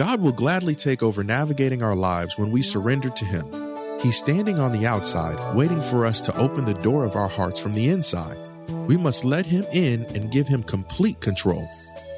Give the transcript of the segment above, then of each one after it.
God will gladly take over navigating our lives when we surrender to Him. He's standing on the outside, waiting for us to open the door of our hearts from the inside. We must let Him in and give Him complete control.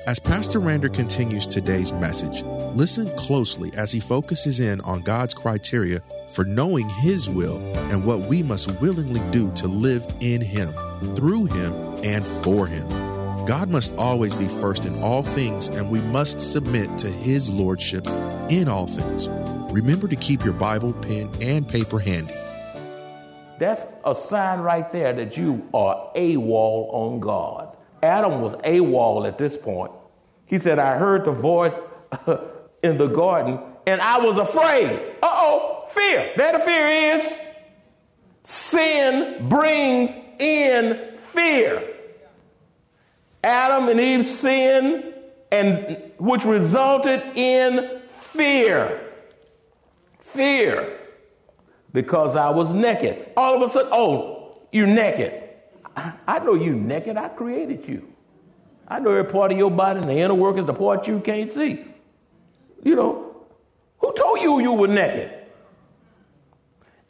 As Pastor Rander continues today's message, listen closely as he focuses in on God's criteria for knowing His will and what we must willingly do to live in Him, through Him, and for Him. God must always be first in all things, and we must submit to His Lordship in all things. Remember to keep your Bible, pen, and paper handy. That's a sign right there that you are AWOL on God. Adam was AWOL at this point. He said, I heard the voice in the garden and I was afraid. Uh oh, fear. There the fear is. Sin brings in fear. Adam and Eve sinned, and which resulted in fear. Fear. Because I was naked. All of a sudden, oh, you're naked. I, I know you naked. I created you. I know every part of your body and the inner workings, the part you can't see. You know, who told you you were naked?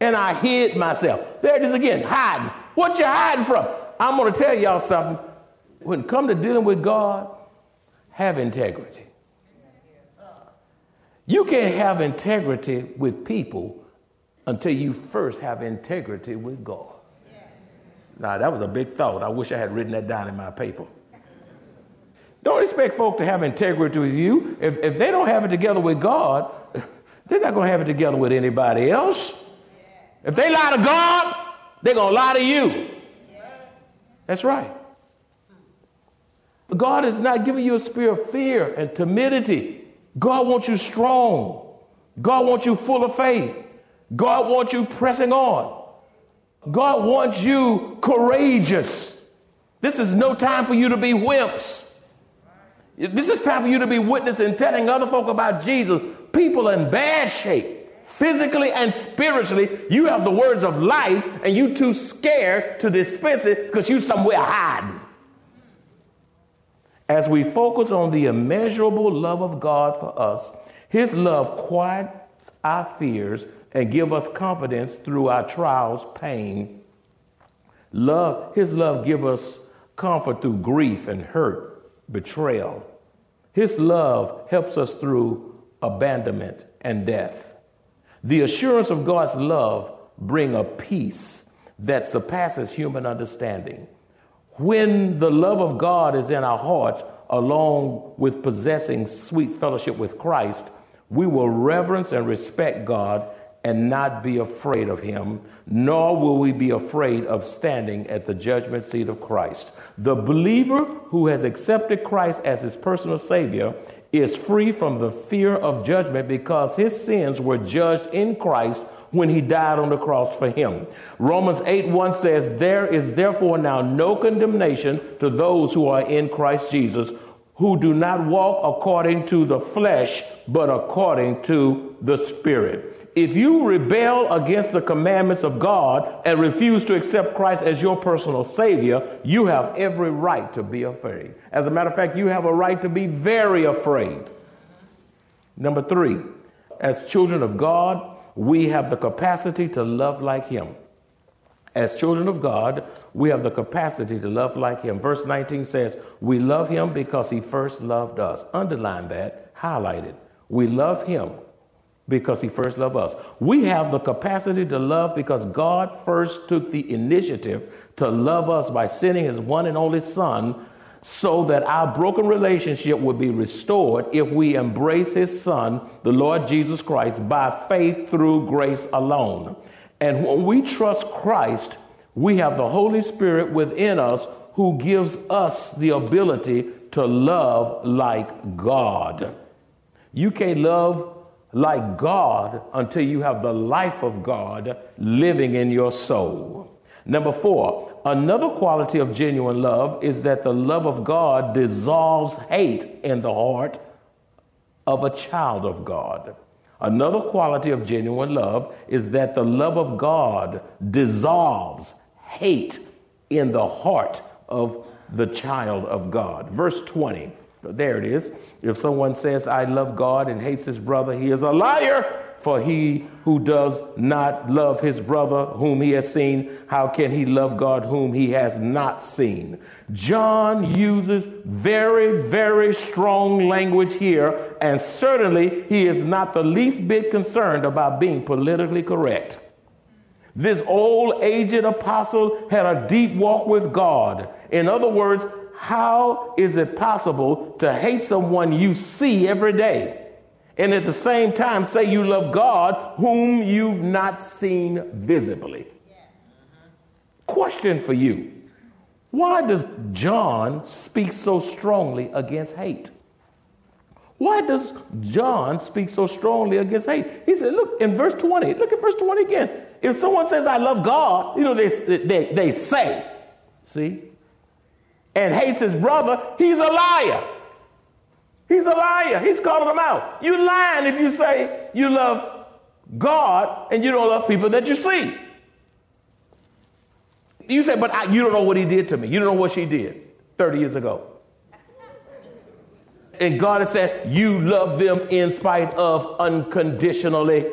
And I hid myself. There it is again, hiding. What you hiding from? I'm going to tell y'all something. When it come to dealing with God, have integrity. You can't have integrity with people until you first have integrity with God. Now, that was a big thought. I wish I had written that down in my paper. Don't expect folk to have integrity with you. If, if they don't have it together with God, they're not going to have it together with anybody else. If they lie to God, they're going to lie to you. That's right. God is not giving you a spirit of fear and timidity. God wants you strong. God wants you full of faith. God wants you pressing on. God wants you courageous. This is no time for you to be wimps. This is time for you to be witnessing, and telling other folk about Jesus. People in bad shape, physically and spiritually. You have the words of life, and you too scared to dispense it because you somewhere hiding. As we focus on the immeasurable love of God for us, His love quiets our fears and give us confidence through our trials, pain. Love, His love give us comfort through grief and hurt, betrayal. His love helps us through abandonment and death. The assurance of God's love bring a peace that surpasses human understanding. When the love of God is in our hearts, along with possessing sweet fellowship with Christ, we will reverence and respect God and not be afraid of him, nor will we be afraid of standing at the judgment seat of Christ. The believer who has accepted Christ as his personal Savior is free from the fear of judgment because his sins were judged in Christ when he died on the cross for him. Romans 8 1 says, There is therefore now no condemnation to those who are in Christ Jesus, who do not walk according to the flesh, but according to the Spirit if you rebel against the commandments of God and refuse to accept Christ as your personal Savior, you have every right to be afraid. As a matter of fact, you have a right to be very afraid. Number three, as children of God, we have the capacity to love like Him. As children of God, we have the capacity to love like Him. Verse 19 says, We love Him because He first loved us. Underline that, highlight it. We love Him because he first loved us. We have the capacity to love because God first took the initiative to love us by sending his one and only son so that our broken relationship would be restored if we embrace his son, the Lord Jesus Christ, by faith through grace alone. And when we trust Christ, we have the Holy Spirit within us who gives us the ability to love like God. You can't love like God until you have the life of God living in your soul. Number four, another quality of genuine love is that the love of God dissolves hate in the heart of a child of God. Another quality of genuine love is that the love of God dissolves hate in the heart of the child of God. Verse 20, there it is. If someone says, I love God and hates his brother, he is a liar. For he who does not love his brother whom he has seen, how can he love God whom he has not seen? John uses very, very strong language here, and certainly he is not the least bit concerned about being politically correct. This old aged apostle had a deep walk with God. In other words, how is it possible to hate someone you see every day? And at the same time say you love God whom you've not seen visibly. Question for you Why does John speak so strongly against hate? Why does John speak so strongly against hate? He said, look, in verse 20, look at verse 20 again. If someone says, I love God, you know, they, they, they say, see, and hates his brother, he's a liar. He's a liar. He's calling them out. You lying if you say you love God and you don't love people that you see. You say, but I, you don't know what he did to me. You don't know what she did 30 years ago. And God has said, you love them in spite of unconditionally.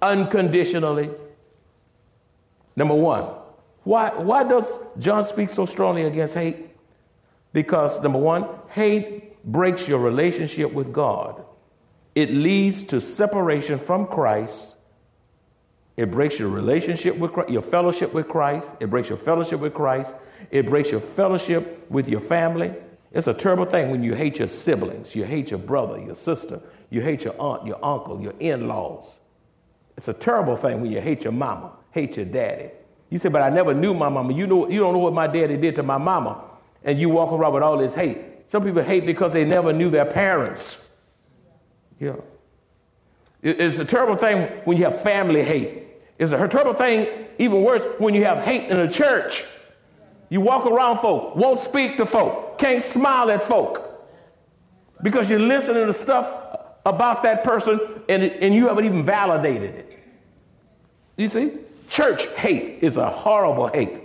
Unconditionally. Number one, why, why does John speak so strongly against hate? Because, number one, hate breaks your relationship with God. It leads to separation from Christ. It breaks your relationship with Christ, your fellowship with Christ. It breaks your fellowship with Christ. It breaks your fellowship with your family. It's a terrible thing when you hate your siblings, you hate your brother, your sister, you hate your aunt, your uncle, your in laws. It's a terrible thing when you hate your mama, hate your daddy. You say, but I never knew my mama. You, know, you don't know what my daddy did to my mama. And you walk around with all this hate. Some people hate because they never knew their parents. Yeah. It's a terrible thing when you have family hate. It's a terrible thing, even worse, when you have hate in a church. You walk around folk, won't speak to folk, can't smile at folk because you're listening to stuff about that person and, and you haven't even validated it. You see? Church hate is a horrible hate.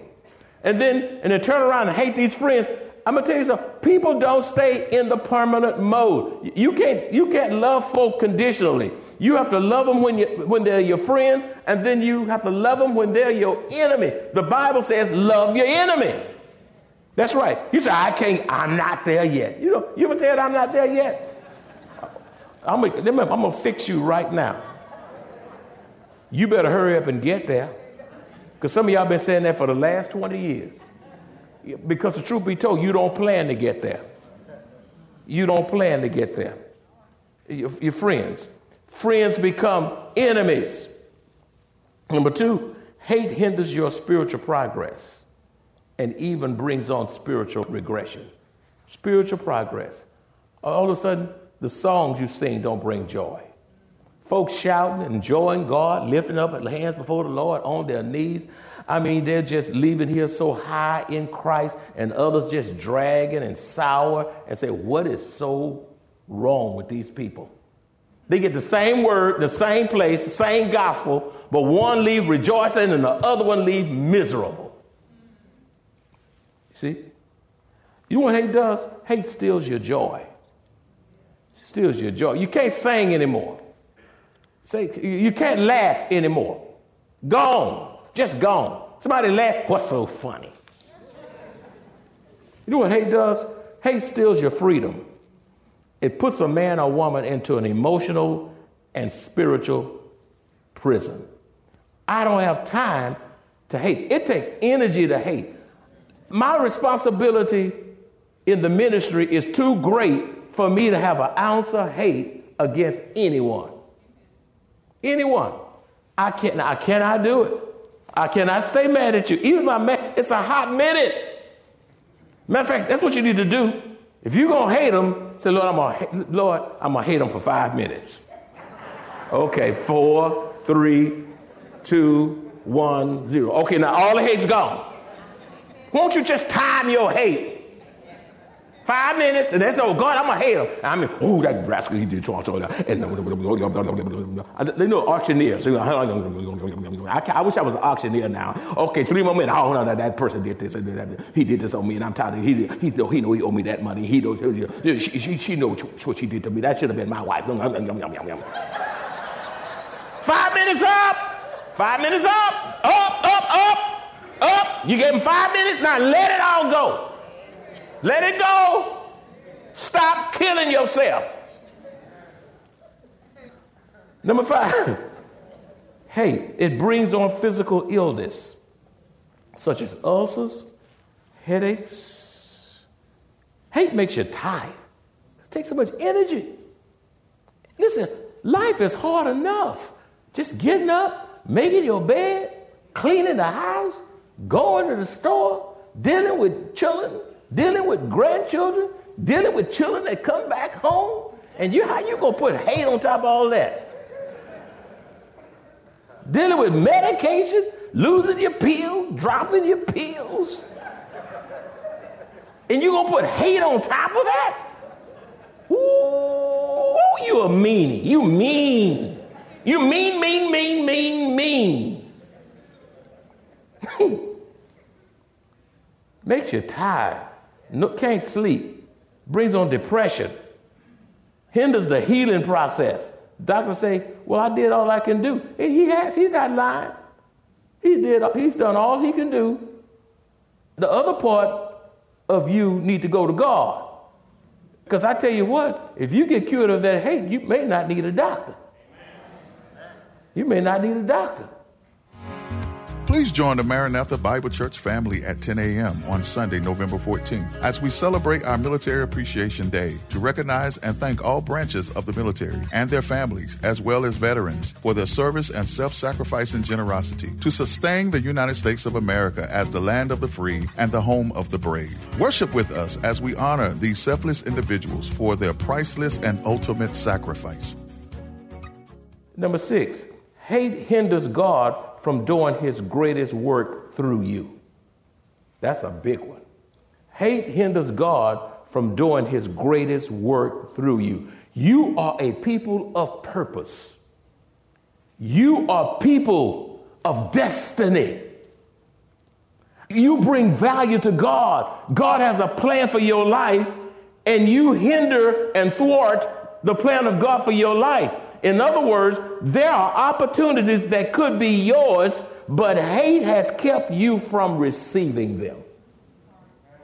And then, and they turn around and hate these friends I'm gonna tell you something. People don't stay in the permanent mode. You can't you can't love folk conditionally. You have to love them when you when they're your friends, and then you have to love them when they're your enemy. The Bible says, "Love your enemy." That's right. You say, "I can't. I'm not there yet." You know, you ever said, "I'm not there yet"? I'm gonna, I'm gonna fix you right now. You better hurry up and get there, because some of y'all been saying that for the last 20 years. Because the truth be told, you don't plan to get there. You don't plan to get there. Your, your friends. Friends become enemies. Number two, hate hinders your spiritual progress and even brings on spiritual regression. Spiritual progress. All of a sudden, the songs you sing don't bring joy. Folks shouting, enjoying God, lifting up their hands before the Lord on their knees. I mean, they're just leaving here so high in Christ, and others just dragging and sour and say, What is so wrong with these people? They get the same word, the same place, the same gospel, but one leave rejoicing and the other one leave miserable. See? You know what hate does? Hate steals your joy. Steals your joy. You can't sing anymore. Say, you can't laugh anymore. Gone. Just gone. Somebody laugh. What's so funny? You know what hate does? Hate steals your freedom. It puts a man or woman into an emotional and spiritual prison. I don't have time to hate. It takes energy to hate. My responsibility in the ministry is too great for me to have an ounce of hate against anyone. Anyone. I can't, I cannot do it. I cannot stay mad at you. Even I'm mad, it's a hot minute. Matter of fact, that's what you need to do. If you're gonna hate them, say, Lord, I'm gonna, Lord, I'm gonna hate them for five minutes. Okay, four, three, two, one, zero. Okay, now all the hate's gone. Won't you just time your hate? Five minutes, and that's oh God, I'm gonna hate him. I mean, oh that rascal, he did so and uh, they know auctioneer. So uh, I, I wish I was an auctioneer now. Okay, three more minutes. Oh no, that, that person did this and that. He did this on me, and I'm tired. Of, he he know he know he owe me that money. He knows she, she, she knows what she did to me. That should have been my wife. Five minutes up. Five minutes up. Up, up, up, up. You gave him five minutes. Now let it all go. Let it go. Stop killing yourself. Number five, hey, it brings on physical illness, such as ulcers, headaches. Hate makes you tired. It takes so much energy. Listen, life is hard enough. Just getting up, making your bed, cleaning the house, going to the store, dealing with children, dealing with grandchildren, dealing with children that come back home, and you how you gonna put hate on top of all that? Dealing with medication, losing your pills, dropping your pills. And you gonna put hate on top of that? Ooh, you a meanie. You mean. You mean, mean, mean, mean, mean. Makes you tired no, can't sleep, brings on depression, hinders the healing process. Doctors say, Well, I did all I can do. And he has, he's not lying. He did, he's done all he can do. The other part of you need to go to God. Because I tell you what, if you get cured of that hate, you may not need a doctor. You may not need a doctor. Please join the Maranatha Bible Church family at 10 a.m. on Sunday, November 14th, as we celebrate our Military Appreciation Day to recognize and thank all branches of the military and their families, as well as veterans, for their service and self sacrificing generosity to sustain the United States of America as the land of the free and the home of the brave. Worship with us as we honor these selfless individuals for their priceless and ultimate sacrifice. Number six, hate hinders God from doing his greatest work through you. That's a big one. Hate hinders God from doing his greatest work through you. You are a people of purpose. You are people of destiny. You bring value to God. God has a plan for your life, and you hinder and thwart the plan of God for your life. In other words, there are opportunities that could be yours, but hate has kept you from receiving them.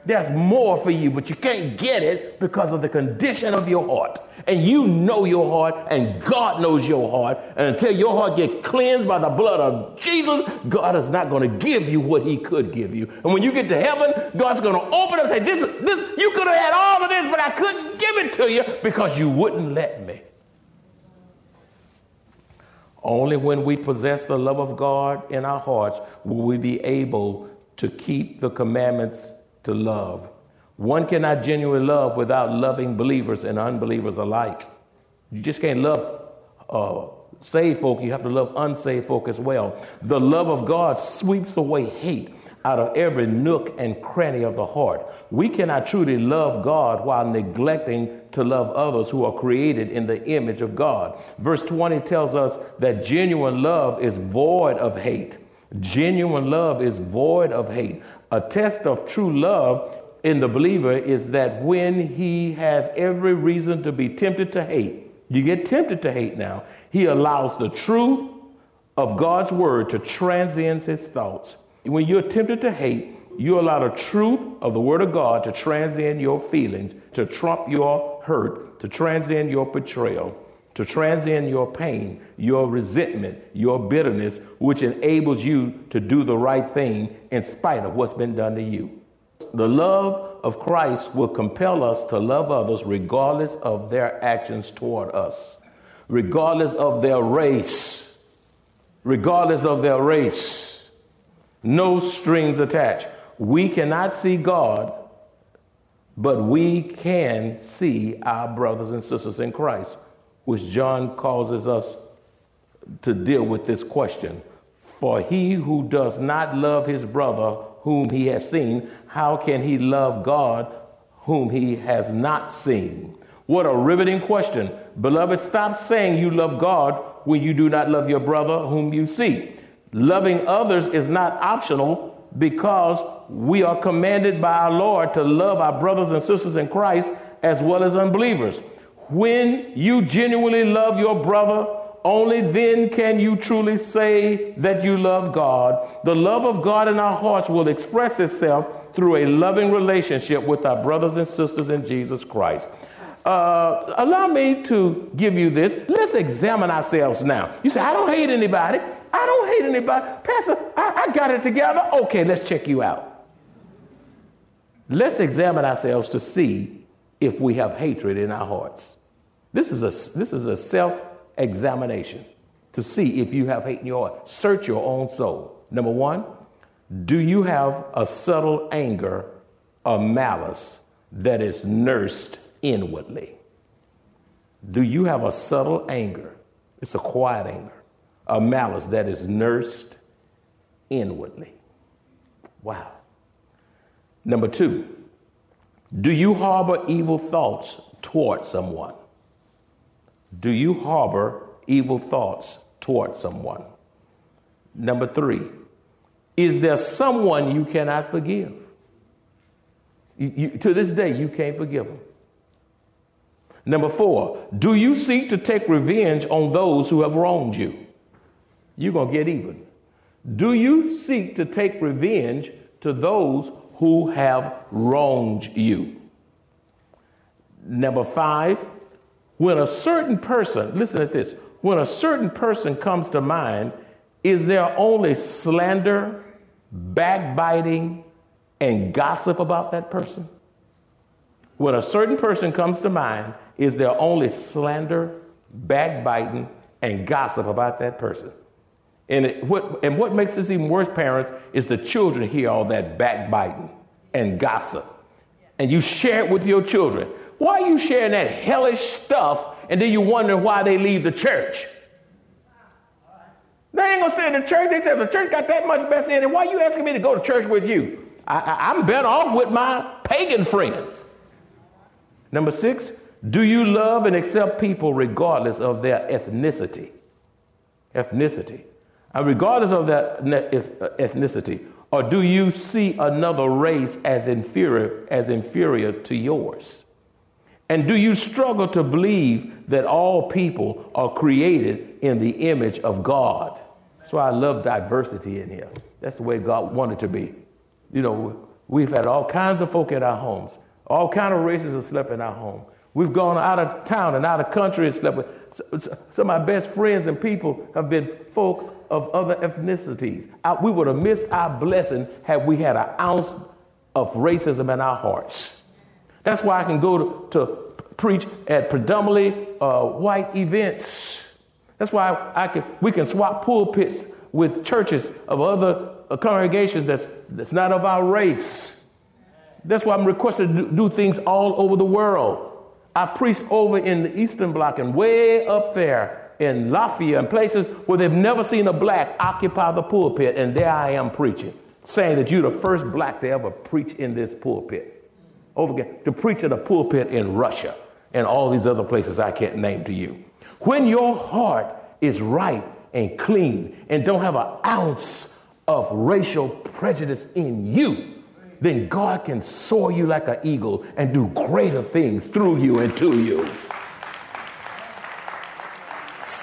There's more for you, but you can't get it because of the condition of your heart. And you know your heart, and God knows your heart. And until your heart get cleansed by the blood of Jesus, God is not going to give you what He could give you. And when you get to heaven, God's going to open up and say, "This, this, you could have had all of this, but I couldn't give it to you because you wouldn't let me." Only when we possess the love of God in our hearts will we be able to keep the commandments to love. One cannot genuinely love without loving believers and unbelievers alike. You just can't love uh, saved folk, you have to love unsaved folk as well. The love of God sweeps away hate out of every nook and cranny of the heart. We cannot truly love God while neglecting to love others who are created in the image of God. Verse 20 tells us that genuine love is void of hate. Genuine love is void of hate. A test of true love in the believer is that when he has every reason to be tempted to hate, you get tempted to hate now, he allows the truth of God's word to transcend his thoughts when you're tempted to hate, you allow the truth of the Word of God to transcend your feelings, to trump your hurt, to transcend your betrayal, to transcend your pain, your resentment, your bitterness, which enables you to do the right thing in spite of what's been done to you. The love of Christ will compel us to love others regardless of their actions toward us, regardless of their race regardless of their race. No strings attached. We cannot see God, but we can see our brothers and sisters in Christ, which John causes us to deal with this question. For he who does not love his brother whom he has seen, how can he love God whom he has not seen? What a riveting question. Beloved, stop saying you love God when you do not love your brother whom you see. Loving others is not optional because we are commanded by our Lord to love our brothers and sisters in Christ as well as unbelievers. When you genuinely love your brother, only then can you truly say that you love God. The love of God in our hearts will express itself through a loving relationship with our brothers and sisters in Jesus Christ. Uh, allow me to give you this. Let's examine ourselves now. You say, I don't hate anybody. I don't hate anybody. Pastor, I, I got it together. Okay, let's check you out. Let's examine ourselves to see if we have hatred in our hearts. This is a, this is a self examination to see if you have hate in your heart. Search your own soul. Number one, do you have a subtle anger or malice that is nursed inwardly? Do you have a subtle anger? It's a quiet anger, a malice that is nursed inwardly. Wow. Number two, do you harbor evil thoughts toward someone? Do you harbor evil thoughts toward someone? Number three, is there someone you cannot forgive? You, you, to this day, you can't forgive them. Number four, do you seek to take revenge on those who have wronged you? You're going to get even. Do you seek to take revenge to those who have wronged you? Number five, when a certain person, listen to this, when a certain person comes to mind, is there only slander, backbiting, and gossip about that person? When a certain person comes to mind, is there only slander, backbiting, and gossip about that person? And, it, what, and what makes this even worse, parents, is the children hear all that backbiting and gossip. And you share it with your children. Why are you sharing that hellish stuff and then you wonder why they leave the church? They ain't gonna stay in the church. They said the church got that much best in it. Why are you asking me to go to church with you? I, am better off with my pagan friends. Number six, do you love and accept people regardless of their ethnicity? Ethnicity. Regardless of their uh, ethnicity. Or do you see another race as inferior, as inferior to yours? And do you struggle to believe that all people are created in the image of God? That's why I love diversity in here. That's the way God wanted to be. You know, we've had all kinds of folk in our homes. All kind of races have slept in our home. We've gone out of town and out of country and slept with. Some of my best friends and people have been folk of other ethnicities. We would have missed our blessing had we had an ounce of racism in our hearts. That's why I can go to, to preach at predominantly uh, white events. That's why I can, we can swap pulpits with churches of other uh, congregations that's, that's not of our race. That's why I'm requested to do things all over the world. I preached over in the Eastern Bloc and way up there in Lafayette and places where they've never seen a black occupy the pulpit, and there I am preaching, saying that you're the first black to ever preach in this pulpit over again to preach at a pulpit in Russia and all these other places I can't name to you. When your heart is right and clean and don't have an ounce of racial prejudice in you, then God can soar you like an eagle and do greater things through you and to you.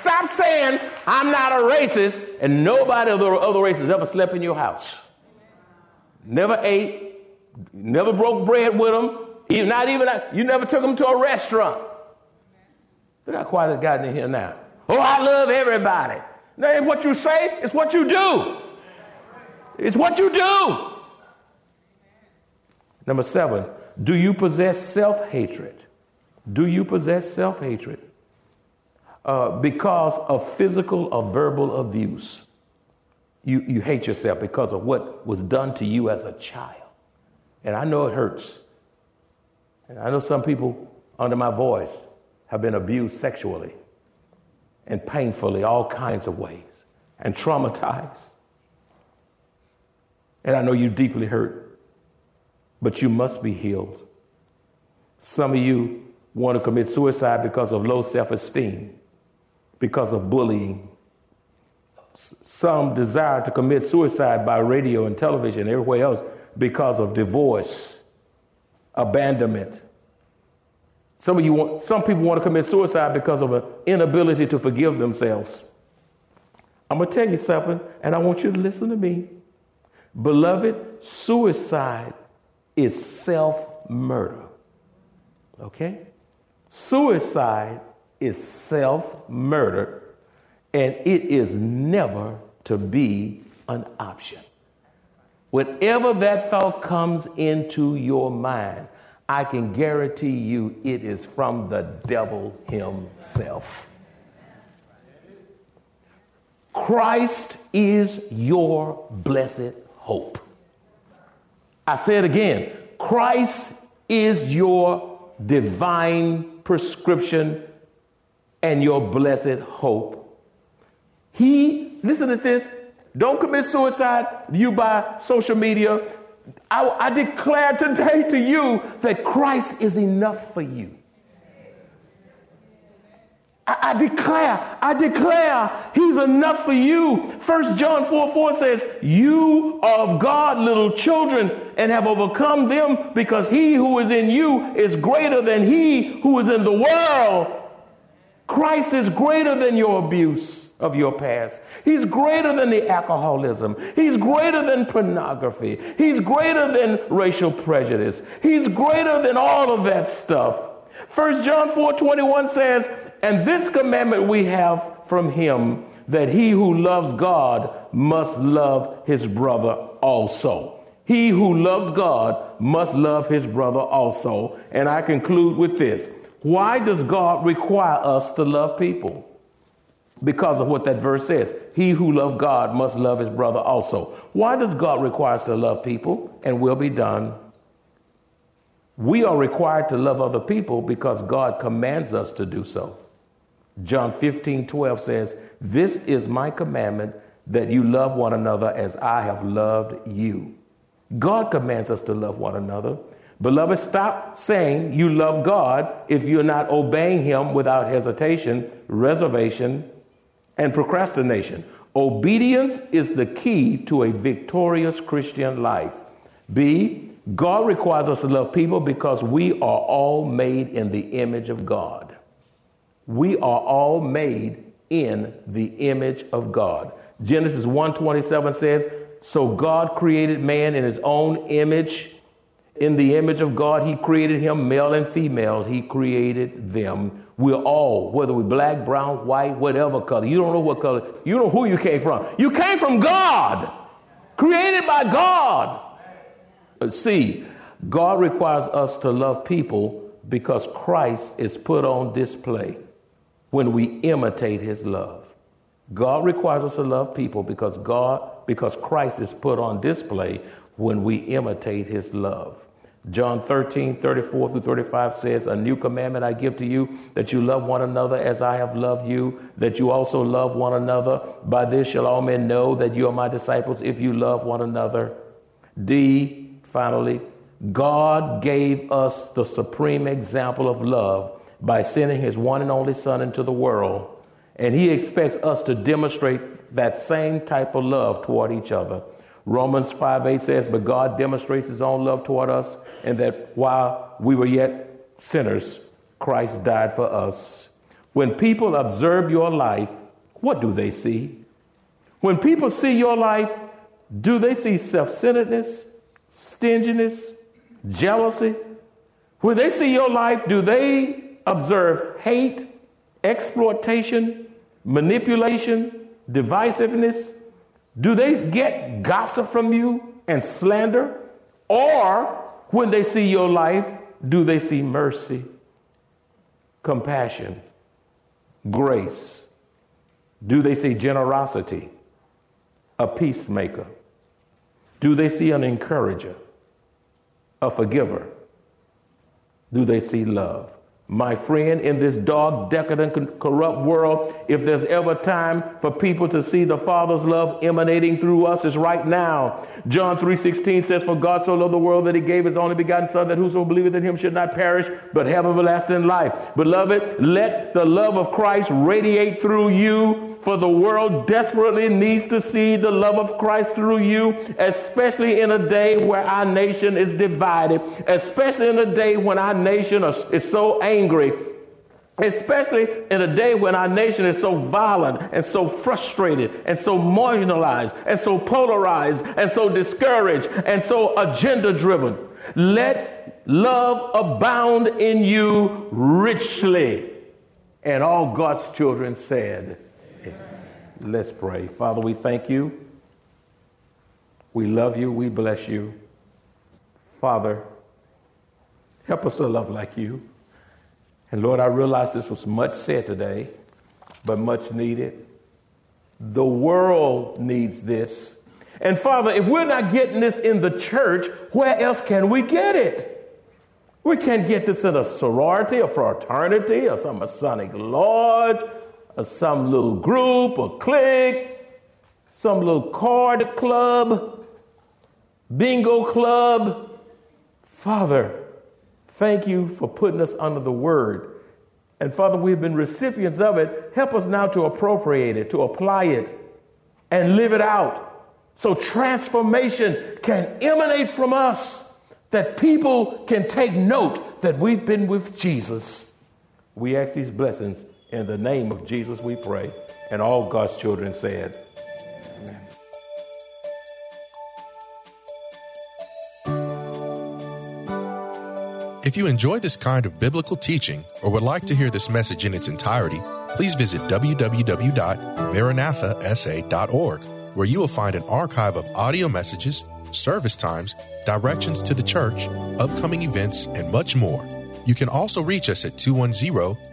Stop saying, I'm not a racist, and nobody of the other races ever slept in your house. Never ate, Never broke bread with them. Even, not even, you never took them to a restaurant. Look how quiet it's gotten in here now. Oh, I love everybody. No, it's what you say, it's what you do. It's what you do. Number seven, do you possess self hatred? Do you possess self hatred? Uh, because of physical or verbal abuse. you, you hate yourself because of what was done to you as a child. And I know it hurts. And I know some people under my voice have been abused sexually and painfully, all kinds of ways, and traumatized. And I know you deeply hurt, but you must be healed. Some of you want to commit suicide because of low self esteem, because of bullying. Some desire to commit suicide by radio and television and everywhere else because of divorce, abandonment. Some of you want, some people want to commit suicide because of an inability to forgive themselves. I'm going to tell you something, and I want you to listen to me. Beloved, suicide is self murder. Okay? Suicide is self murder, and it is never to be an option. Whenever that thought comes into your mind, I can guarantee you it is from the devil himself. Christ is your blessed hope. I say it again Christ is your divine prescription and your blessed hope. He, listen to this, don't commit suicide, you by social media. I, I declare today to you that Christ is enough for you. I, I, declare, I declare he's enough for you. First John 4 4 says, You are of God, little children, and have overcome them because he who is in you is greater than he who is in the world. Christ is greater than your abuse of your past. He's greater than the alcoholism. He's greater than pornography. He's greater than racial prejudice. He's greater than all of that stuff. 1 John 4 21 says, And this commandment we have from him that he who loves God must love his brother also. He who loves God must love his brother also. And I conclude with this Why does God require us to love people? because of what that verse says. He who loves God must love his brother also. Why does God require us to love people and will be done? We are required to love other people because God commands us to do so. John 15, 12 says, This is my commandment that you love one another as I have loved you. God commands us to love one another. Beloved, stop saying you love God if you're not obeying Him without hesitation, reservation, and procrastination. Obedience is the key to a victorious Christian life. B, God requires us to love people because we are all made in the image of God. We are all made in the image of God. Genesis 1:27 says, "So God created man in his own image, in the image of God he created him, male and female he created them." We're all, whether we're black, brown, white, whatever color. You don't know what color. You don't know who you came from. You came from God, created by God. Uh, see, God requires us to love people because Christ is put on display when we imitate his love. God requires us to love people because God because Christ is put on display when we imitate his love. John 13, 34 through 35 says, A new commandment I give to you, that you love one another as I have loved you, that you also love one another. By this shall all men know that you are my disciples if you love one another. D, finally, God gave us the supreme example of love by sending his one and only Son into the world. And he expects us to demonstrate that same type of love toward each other. Romans 5 8 says, But God demonstrates his own love toward us, and that while we were yet sinners, Christ died for us. When people observe your life, what do they see? When people see your life, do they see self centeredness, stinginess, jealousy? When they see your life, do they observe hate, exploitation, manipulation, divisiveness? Do they get gossip from you and slander? Or when they see your life, do they see mercy, compassion, grace? Do they see generosity, a peacemaker? Do they see an encourager, a forgiver? Do they see love? My friend, in this dark, decadent, corrupt world, if there's ever time for people to see the Father's love emanating through us, is right now. John 3.16 says, For God so loved the world that he gave his only begotten Son, that whoso believeth in him should not perish, but have everlasting life. Beloved, let the love of Christ radiate through you for the world desperately needs to see the love of Christ through you, especially in a day where our nation is divided, especially in a day when our nation is so angry Especially in a day when our nation is so violent and so frustrated and so marginalized and so polarized and so discouraged and so agenda driven. Let love abound in you richly. And all God's children said, Let's pray. Father, we thank you. We love you. We bless you. Father, help us to love like you. And Lord, I realize this was much said today, but much needed. The world needs this. And Father, if we're not getting this in the church, where else can we get it? We can't get this in a sorority, a fraternity, or some Masonic lodge, or some little group or clique, some little card club, bingo club. Father, thank you for putting us under the word. And Father, we've been recipients of it. Help us now to appropriate it, to apply it, and live it out. So transformation can emanate from us, that people can take note that we've been with Jesus. We ask these blessings in the name of Jesus, we pray. And all God's children said, Amen. If you enjoy this kind of biblical teaching or would like to hear this message in its entirety, please visit www.maranathasa.org, where you will find an archive of audio messages, service times, directions to the church, upcoming events, and much more. You can also reach us at 210